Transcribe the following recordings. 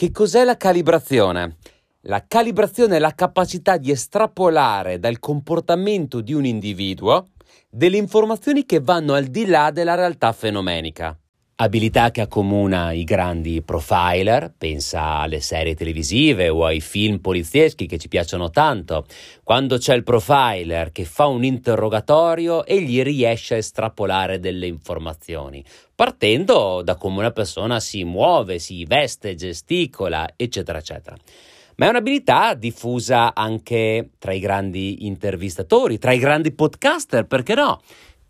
Che cos'è la calibrazione? La calibrazione è la capacità di estrapolare dal comportamento di un individuo delle informazioni che vanno al di là della realtà fenomenica. Abilità che accomuna i grandi profiler, pensa alle serie televisive o ai film polizieschi che ci piacciono tanto. Quando c'è il profiler che fa un interrogatorio e gli riesce a estrapolare delle informazioni, partendo da come una persona si muove, si veste, gesticola, eccetera, eccetera ma è un'abilità diffusa anche tra i grandi intervistatori, tra i grandi podcaster, perché no?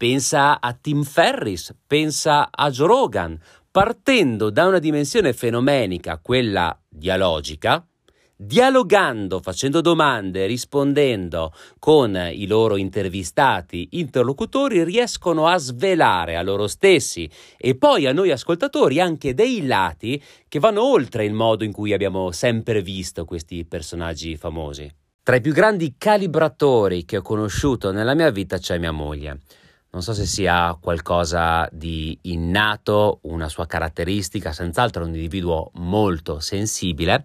Pensa a Tim Ferris, pensa a Joe Rogan, partendo da una dimensione fenomenica, quella dialogica, dialogando, facendo domande, rispondendo con i loro intervistati, interlocutori, riescono a svelare a loro stessi e poi a noi ascoltatori anche dei lati che vanno oltre il modo in cui abbiamo sempre visto questi personaggi famosi. Tra i più grandi calibratori che ho conosciuto nella mia vita c'è mia moglie. Non so se sia qualcosa di innato, una sua caratteristica, senz'altro è un individuo molto sensibile,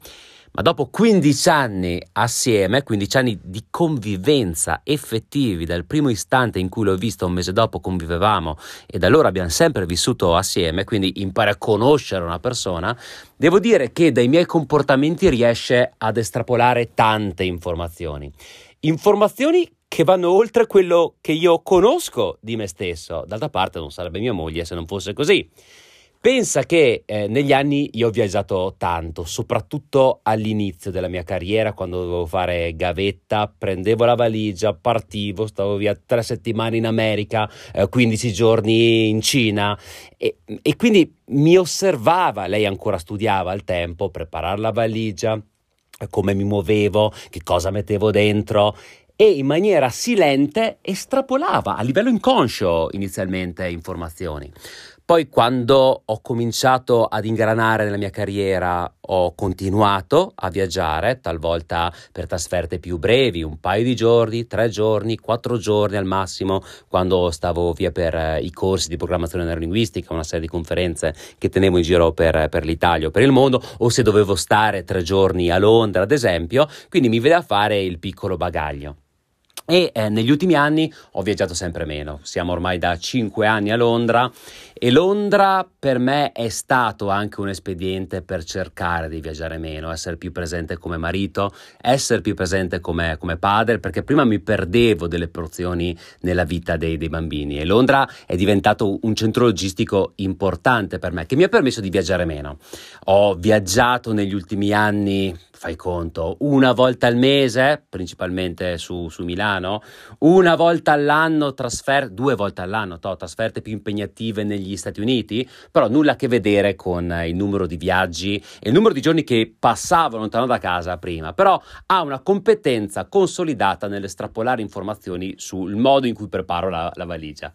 ma dopo 15 anni assieme, 15 anni di convivenza effettivi, dal primo istante in cui l'ho visto, un mese dopo convivevamo e da allora abbiamo sempre vissuto assieme, quindi impara a conoscere una persona, devo dire che dai miei comportamenti riesce ad estrapolare tante informazioni. Informazioni che vanno oltre quello che io conosco di me stesso. D'altra parte non sarebbe mia moglie se non fosse così. Pensa che eh, negli anni io ho viaggiato tanto, soprattutto all'inizio della mia carriera, quando dovevo fare gavetta, prendevo la valigia, partivo, stavo via tre settimane in America, eh, 15 giorni in Cina e, e quindi mi osservava, lei ancora studiava al tempo, preparare la valigia, come mi muovevo, che cosa mettevo dentro e in maniera silente estrapolava a livello inconscio inizialmente informazioni. Poi quando ho cominciato ad ingranare nella mia carriera ho continuato a viaggiare, talvolta per trasferte più brevi, un paio di giorni, tre giorni, quattro giorni al massimo, quando stavo via per eh, i corsi di programmazione neurolinguistica, una serie di conferenze che tenevo in giro per, per l'Italia o per il mondo, o se dovevo stare tre giorni a Londra, ad esempio, quindi mi vedeva fare il piccolo bagaglio. E eh, negli ultimi anni ho viaggiato sempre meno, siamo ormai da 5 anni a Londra e Londra per me è stato anche un espediente per cercare di viaggiare meno, essere più presente come marito, essere più presente come, come padre, perché prima mi perdevo delle porzioni nella vita dei, dei bambini e Londra è diventato un centro logistico importante per me che mi ha permesso di viaggiare meno. Ho viaggiato negli ultimi anni fai conto, una volta al mese, principalmente su, su Milano, una volta all'anno trasferte, due volte all'anno, to, trasferte più impegnative negli Stati Uniti, però nulla a che vedere con il numero di viaggi e il numero di giorni che passavo lontano da casa prima, però ha una competenza consolidata nell'estrapolare informazioni sul modo in cui preparo la, la valigia.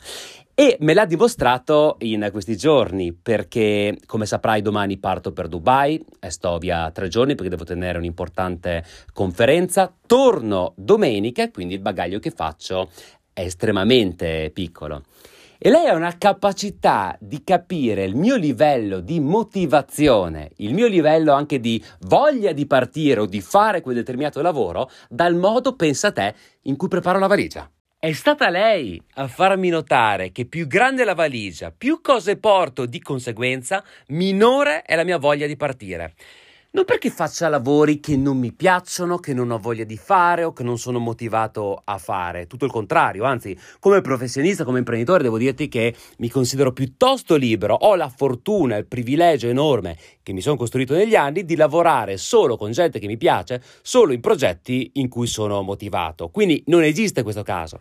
E me l'ha dimostrato in questi giorni perché, come saprai, domani parto per Dubai e sto via tre giorni perché devo tenere un'importante conferenza. Torno domenica e quindi il bagaglio che faccio è estremamente piccolo. E lei ha una capacità di capire il mio livello di motivazione, il mio livello anche di voglia di partire o di fare quel determinato lavoro dal modo, pensa te, in cui preparo la valigia. È stata lei a farmi notare che più grande è la valigia, più cose porto di conseguenza, minore è la mia voglia di partire. Non perché faccia lavori che non mi piacciono, che non ho voglia di fare o che non sono motivato a fare, tutto il contrario, anzi, come professionista, come imprenditore, devo dirti che mi considero piuttosto libero, ho la fortuna, il privilegio enorme che mi sono costruito negli anni di lavorare solo con gente che mi piace, solo in progetti in cui sono motivato. Quindi non esiste questo caso.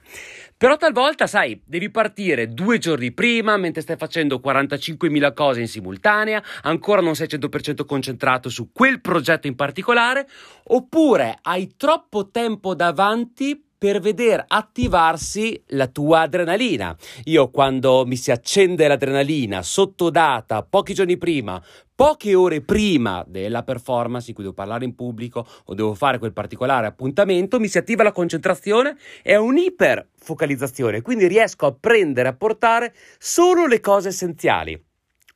Però talvolta, sai, devi partire due giorni prima mentre stai facendo 45.000 cose in simultanea, ancora non sei 100% concentrato su quel progetto in particolare, oppure hai troppo tempo davanti per vedere attivarsi la tua adrenalina. Io quando mi si accende l'adrenalina sotto data pochi giorni prima, poche ore prima della performance in cui devo parlare in pubblico o devo fare quel particolare appuntamento, mi si attiva la concentrazione e un'iperfocalizzazione, quindi riesco a prendere a portare solo le cose essenziali.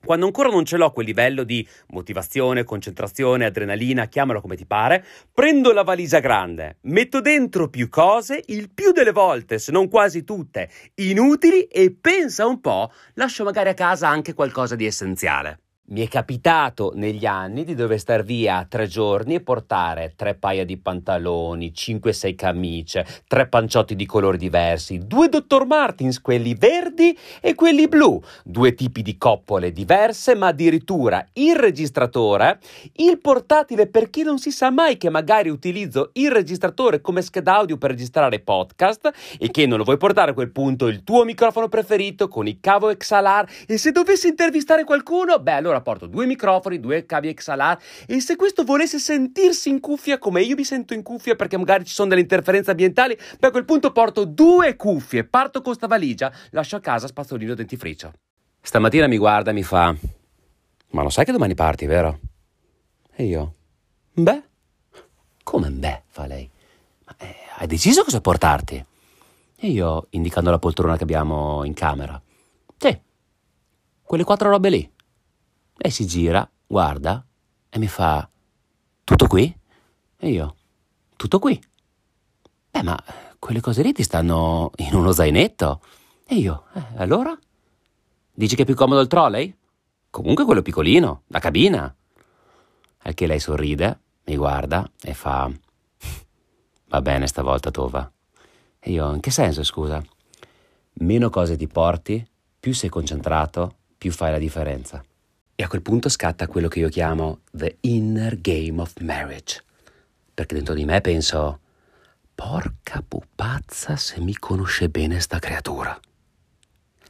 Quando ancora non ce l'ho quel livello di motivazione, concentrazione, adrenalina, chiamalo come ti pare, prendo la valigia grande, metto dentro più cose, il più delle volte, se non quasi tutte, inutili e pensa un po', lascio magari a casa anche qualcosa di essenziale. Mi è capitato negli anni di dover star via tre giorni e portare tre paia di pantaloni, 5-6 camicie, tre panciotti di colori diversi, due Dr. Martins, quelli verdi e quelli blu, due tipi di coppole diverse, ma addirittura il registratore, il portatile per chi non si sa mai che magari utilizzo il registratore come scheda audio per registrare podcast e che non lo vuoi portare a quel punto il tuo microfono preferito con il cavo XLR e se dovessi intervistare qualcuno, beh allora porto due microfoni, due cavi XLR e se questo volesse sentirsi in cuffia come io mi sento in cuffia perché magari ci sono delle interferenze ambientali, beh a quel punto porto due cuffie, parto con sta valigia, lascio a casa spazzolino dentifricio. Stamattina mi guarda e mi fa: Ma lo sai che domani parti, vero? E io: Beh, come beh, fa lei. Ma eh, hai deciso cosa portarti? E io, indicando la poltrona che abbiamo in camera: Sì, quelle quattro robe lì. E si gira, guarda e mi fa: Tutto qui? E io: Tutto qui. Beh, ma quelle cose lì ti stanno in uno zainetto. E io: eh, Allora? Dici che è più comodo il trolley? Comunque quello piccolino, la cabina. Al che lei sorride, mi guarda e fa: Va bene stavolta, Tova. E io: In che senso, scusa? Meno cose ti porti, più sei concentrato, più fai la differenza. E a quel punto scatta quello che io chiamo the inner game of marriage. Perché dentro di me penso, porca pupazza se mi conosce bene sta creatura.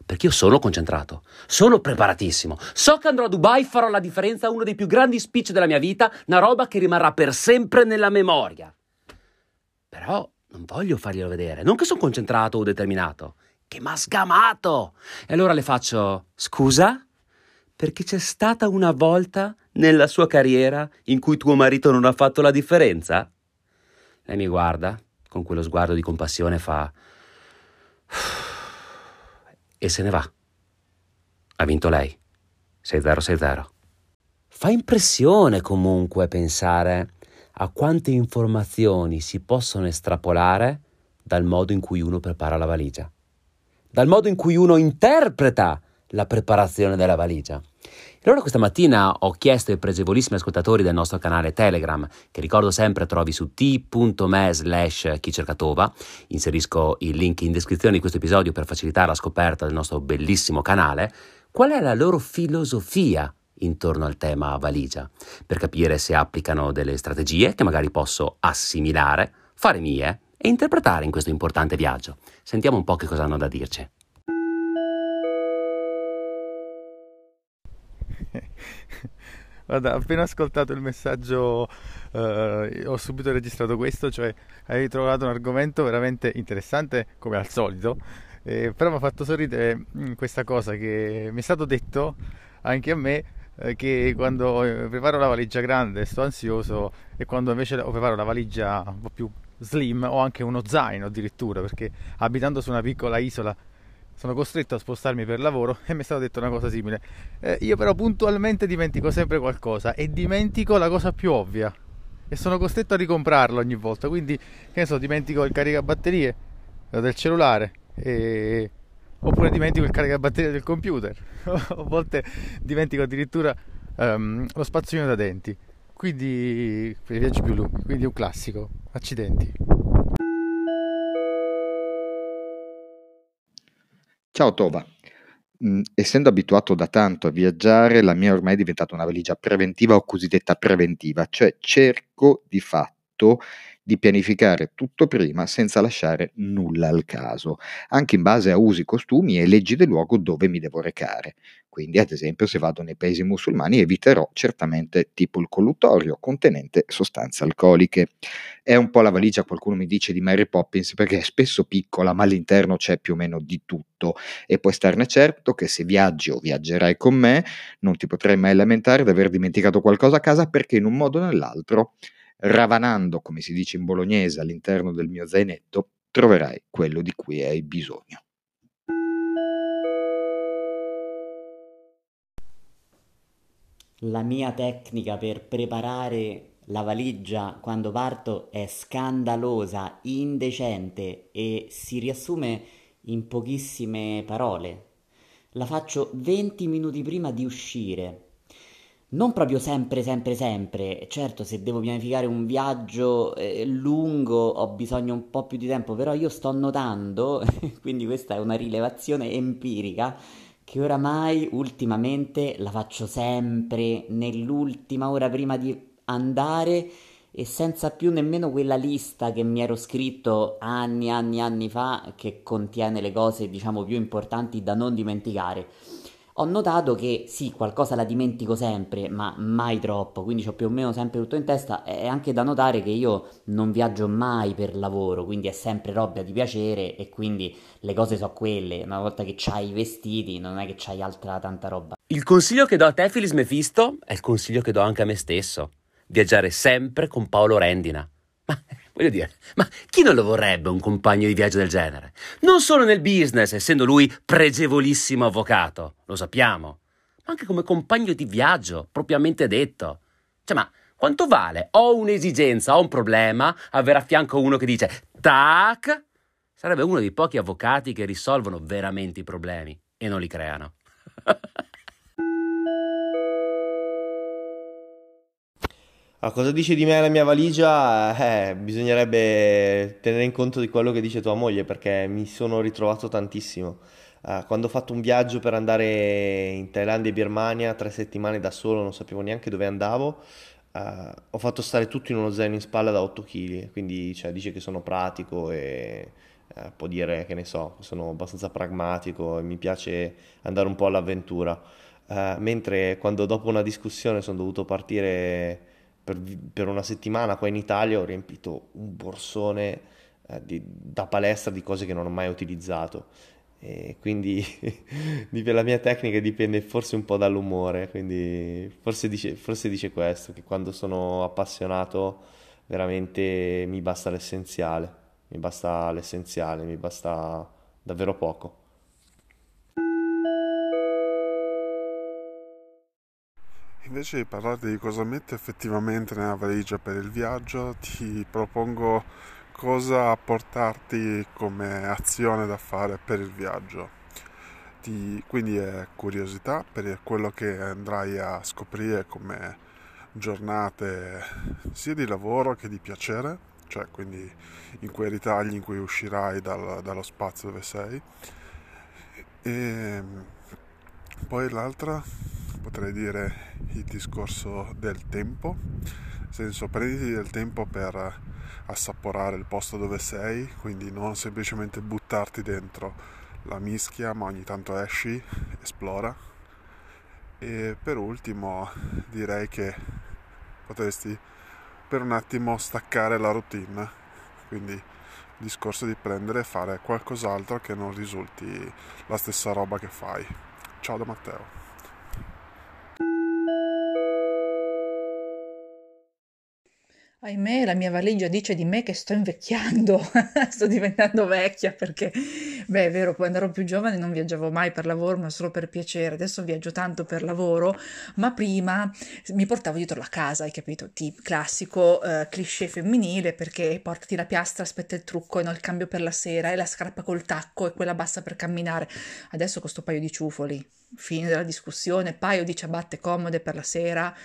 Perché io sono concentrato, sono preparatissimo, so che andrò a Dubai, farò la differenza, uno dei più grandi speech della mia vita, una roba che rimarrà per sempre nella memoria. Però non voglio farglielo vedere, non che sono concentrato o determinato, che m'ha sgamato. E allora le faccio, scusa? Perché c'è stata una volta nella sua carriera in cui tuo marito non ha fatto la differenza? Lei mi guarda con quello sguardo di compassione fa... E se ne va. Ha vinto lei. 6-0-6-0. Fa impressione comunque pensare a quante informazioni si possono estrapolare dal modo in cui uno prepara la valigia, dal modo in cui uno interpreta la preparazione della valigia. Allora questa mattina ho chiesto ai pregevolissimi ascoltatori del nostro canale Telegram, che ricordo sempre trovi su t.me slash chicercatova, inserisco il link in descrizione di questo episodio per facilitare la scoperta del nostro bellissimo canale, qual è la loro filosofia intorno al tema valigia, per capire se applicano delle strategie che magari posso assimilare, fare mie e interpretare in questo importante viaggio. Sentiamo un po' che cosa hanno da dirci. Guarda, appena ascoltato il messaggio eh, ho subito registrato questo, cioè hai trovato un argomento veramente interessante come al solito, eh, però mi ha fatto sorridere mm, questa cosa che mi è stato detto anche a me eh, che quando eh, preparo la valigia grande sto ansioso e quando invece preparo la valigia un po' più slim ho anche uno zaino addirittura perché abitando su una piccola isola sono costretto a spostarmi per lavoro e mi è stato detto una cosa simile. Eh, io però puntualmente dimentico sempre qualcosa e dimentico la cosa più ovvia e sono costretto a ricomprarlo ogni volta, quindi che ne so, dimentico il caricabatterie eh, del cellulare e... oppure dimentico il caricabatterie del computer, a volte dimentico addirittura um, lo spazzolino da denti. Quindi per i viaggi più lunghi, quindi un classico. Accidenti. Ciao Tova, mm, essendo abituato da tanto a viaggiare, la mia ormai è diventata una valigia preventiva o cosiddetta preventiva, cioè cerco di fatto di pianificare tutto prima senza lasciare nulla al caso, anche in base a usi, costumi e leggi del luogo dove mi devo recare. Quindi, ad esempio, se vado nei paesi musulmani eviterò certamente tipo il colluttorio contenente sostanze alcoliche. È un po' la valigia, qualcuno mi dice, di Mary Poppins perché è spesso piccola, ma all'interno c'è più o meno di tutto e puoi starne certo che se viaggi o viaggerai con me non ti potrai mai lamentare di aver dimenticato qualcosa a casa perché in un modo o nell'altro ravanando, come si dice in bolognese, all'interno del mio zainetto, troverai quello di cui hai bisogno. La mia tecnica per preparare la valigia quando parto è scandalosa, indecente e si riassume in pochissime parole. La faccio 20 minuti prima di uscire. Non proprio sempre, sempre, sempre. Certo, se devo pianificare un viaggio eh, lungo ho bisogno un po' più di tempo, però io sto notando, quindi questa è una rilevazione empirica, che oramai ultimamente la faccio sempre nell'ultima ora prima di andare e senza più nemmeno quella lista che mi ero scritto anni, anni, anni fa che contiene le cose, diciamo, più importanti da non dimenticare. Ho notato che sì, qualcosa la dimentico sempre, ma mai troppo, quindi ho più o meno sempre tutto in testa. È anche da notare che io non viaggio mai per lavoro, quindi è sempre roba di piacere e quindi le cose sono quelle. Una volta che c'hai i vestiti, non è che c'hai altra tanta roba. Il consiglio che do a te, Filis Mefisto, è il consiglio che do anche a me stesso. Viaggiare sempre con Paolo Rendina. Ma voglio dire, ma chi non lo vorrebbe un compagno di viaggio del genere? Non solo nel business, essendo lui pregevolissimo avvocato, lo sappiamo, ma anche come compagno di viaggio, propriamente detto. Cioè, ma quanto vale? Ho un'esigenza, ho un problema, avere a fianco uno che dice tac? Sarebbe uno dei pochi avvocati che risolvono veramente i problemi e non li creano. Ah, cosa dice di me la mia valigia? Eh, bisognerebbe tenere in conto di quello che dice tua moglie perché mi sono ritrovato tantissimo. Eh, quando ho fatto un viaggio per andare in Thailandia e Birmania, tre settimane da solo, non sapevo neanche dove andavo, eh, ho fatto stare tutto in uno zaino in spalla da 8 kg, quindi cioè, dice che sono pratico e eh, può dire che ne so, sono abbastanza pragmatico e mi piace andare un po' all'avventura. Mentre quando dopo una discussione sono dovuto partire per, per, una settimana qua in Italia ho riempito un borsone eh, di, da palestra di cose che non ho mai utilizzato. E quindi la mia tecnica dipende forse un po' dall'umore, quindi forse dice, forse dice questo, che quando sono appassionato veramente mi basta l'essenziale, mi basta l'essenziale, mi basta davvero poco. Invece di parlarti di cosa metti effettivamente nella valigia per il viaggio, ti propongo cosa portarti come azione da fare per il viaggio. Ti, quindi è curiosità per quello che andrai a scoprire come giornate sia di lavoro che di piacere, cioè quindi in quei ritagli in cui uscirai dal, dallo spazio dove sei. E poi l'altra potrei dire il discorso del tempo, nel senso prenditi del tempo per assaporare il posto dove sei, quindi non semplicemente buttarti dentro la mischia, ma ogni tanto esci, esplora. E per ultimo direi che potresti per un attimo staccare la routine, quindi il discorso di prendere e fare qualcos'altro che non risulti la stessa roba che fai. Ciao da Matteo. Ahimè, la mia valigia dice di me che sto invecchiando, sto diventando vecchia perché, beh, è vero, quando ero più giovane non viaggiavo mai per lavoro, ma solo per piacere. Adesso viaggio tanto per lavoro, ma prima mi portavo dietro la casa, hai capito? Tip classico eh, cliché femminile perché portati la piastra, aspetta il trucco e non il cambio per la sera e la scarpa col tacco e quella bassa per camminare. Adesso questo paio di ciufoli fine della discussione, paio di ciabatte comode per la sera,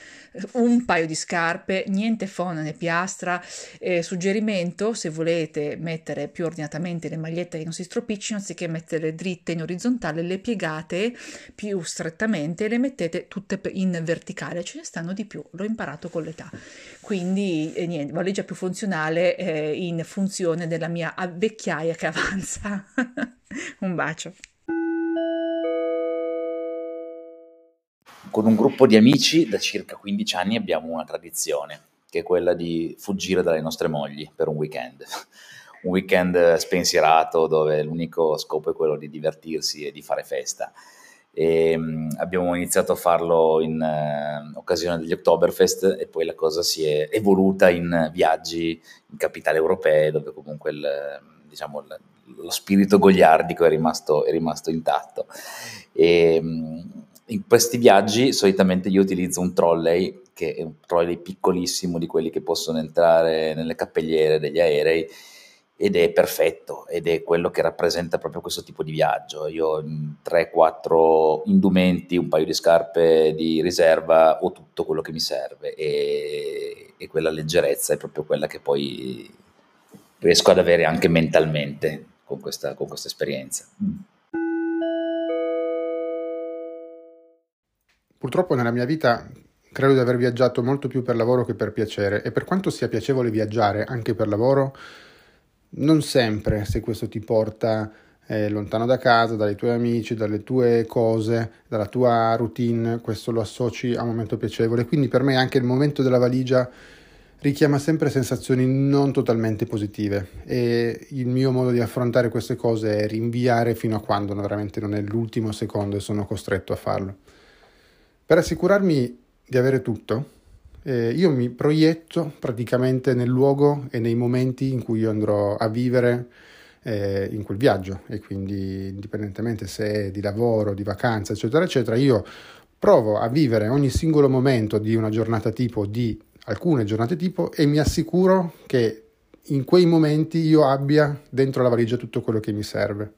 un paio di scarpe, niente fona né piastra. Eh, suggerimento, se volete mettere più ordinatamente le magliette che non si stropiccino, anziché metterle dritte in orizzontale, le piegate più strettamente e le mettete tutte in verticale, ce ne stanno di più, l'ho imparato con l'età. Quindi, eh, niente, valigia più funzionale eh, in funzione della mia vecchiaia che avanza. un bacio. con un gruppo di amici da circa 15 anni abbiamo una tradizione, che è quella di fuggire dalle nostre mogli per un weekend. Un weekend spensierato dove l'unico scopo è quello di divertirsi e di fare festa. E, um, abbiamo iniziato a farlo in uh, occasione degli Oktoberfest e poi la cosa si è evoluta in viaggi in capitali europee dove comunque il, diciamo, il, lo spirito goliardico è rimasto, è rimasto intatto. E, um, in questi viaggi solitamente io utilizzo un trolley, che è un trolley piccolissimo di quelli che possono entrare nelle cappelliere degli aerei ed è perfetto ed è quello che rappresenta proprio questo tipo di viaggio. Io ho 3-4 indumenti, un paio di scarpe di riserva, ho tutto quello che mi serve e, e quella leggerezza è proprio quella che poi riesco ad avere anche mentalmente con questa, con questa esperienza. Purtroppo nella mia vita credo di aver viaggiato molto più per lavoro che per piacere e per quanto sia piacevole viaggiare anche per lavoro, non sempre se questo ti porta eh, lontano da casa, dai tuoi amici, dalle tue cose, dalla tua routine, questo lo associ a un momento piacevole. Quindi per me anche il momento della valigia richiama sempre sensazioni non totalmente positive e il mio modo di affrontare queste cose è rinviare fino a quando veramente non è l'ultimo secondo e sono costretto a farlo. Per assicurarmi di avere tutto, eh, io mi proietto praticamente nel luogo e nei momenti in cui io andrò a vivere eh, in quel viaggio e quindi indipendentemente se è di lavoro, di vacanza, eccetera, eccetera, io provo a vivere ogni singolo momento di una giornata tipo, di alcune giornate tipo e mi assicuro che in quei momenti io abbia dentro la valigia tutto quello che mi serve.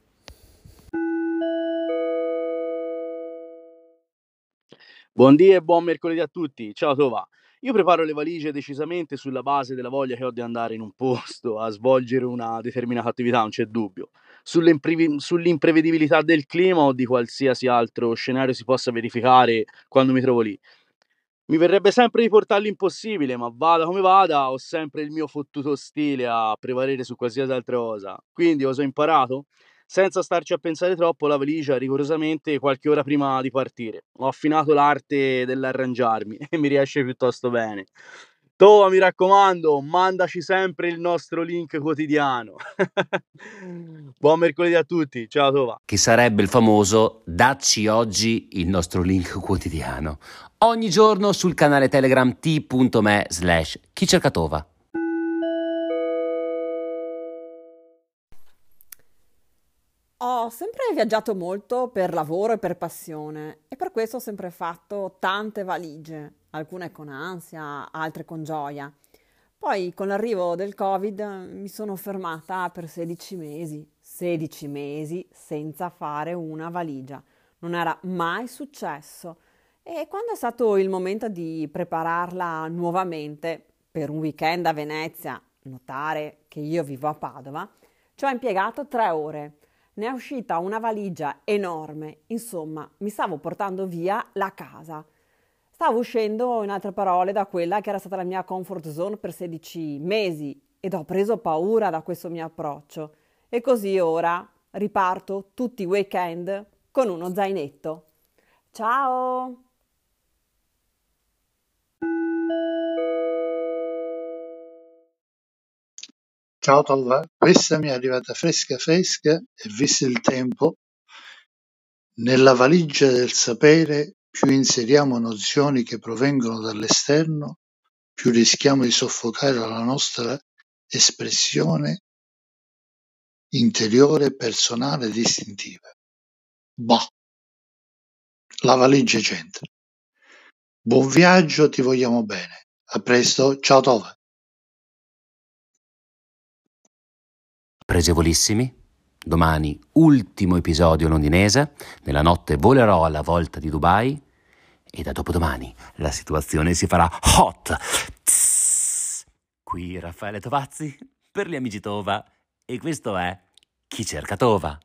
Buondì e buon mercoledì a tutti. Ciao Tova. Io preparo le valigie decisamente sulla base della voglia che ho di andare in un posto a svolgere una determinata attività, non c'è dubbio. sull'imprevedibilità del clima o di qualsiasi altro scenario si possa verificare quando mi trovo lì. Mi verrebbe sempre di portare l'impossibile, ma vada come vada, ho sempre il mio fottuto stile a prevalere su qualsiasi altra cosa. Quindi cosa ho imparato? Senza starci a pensare troppo la valigia rigorosamente qualche ora prima di partire. Ho affinato l'arte dell'arrangiarmi e mi riesce piuttosto bene. Tova, mi raccomando, mandaci sempre il nostro link quotidiano. Buon mercoledì a tutti, ciao Tova. Che sarebbe il famoso dacci oggi il nostro link quotidiano. Ogni giorno sul canale Telegram t.me slash chi cerca Tova. Ho sempre viaggiato molto per lavoro e per passione e per questo ho sempre fatto tante valigie, alcune con ansia, altre con gioia. Poi con l'arrivo del Covid mi sono fermata per 16 mesi, 16 mesi senza fare una valigia. Non era mai successo. E quando è stato il momento di prepararla nuovamente per un weekend a Venezia, notare che io vivo a Padova, ci ho impiegato tre ore ne è uscita una valigia enorme, insomma, mi stavo portando via la casa. Stavo uscendo, in altre parole, da quella che era stata la mia comfort zone per 16 mesi ed ho preso paura da questo mio approccio. E così ora riparto tutti i weekend con uno zainetto. Ciao! Ciao Tolva, questa mi è arrivata fresca fresca e visto il tempo, nella valigia del sapere più inseriamo nozioni che provengono dall'esterno, più rischiamo di soffocare la nostra espressione interiore, personale distintiva. Bah, la valigia c'entra. Buon viaggio, ti vogliamo bene. A presto, ciao Tova. Presevolissimi, domani ultimo episodio londinese, nella notte volerò alla volta di Dubai e da dopodomani la situazione si farà hot. Tss. Qui Raffaele Tovazzi per gli amici Tova e questo è Chi cerca Tova.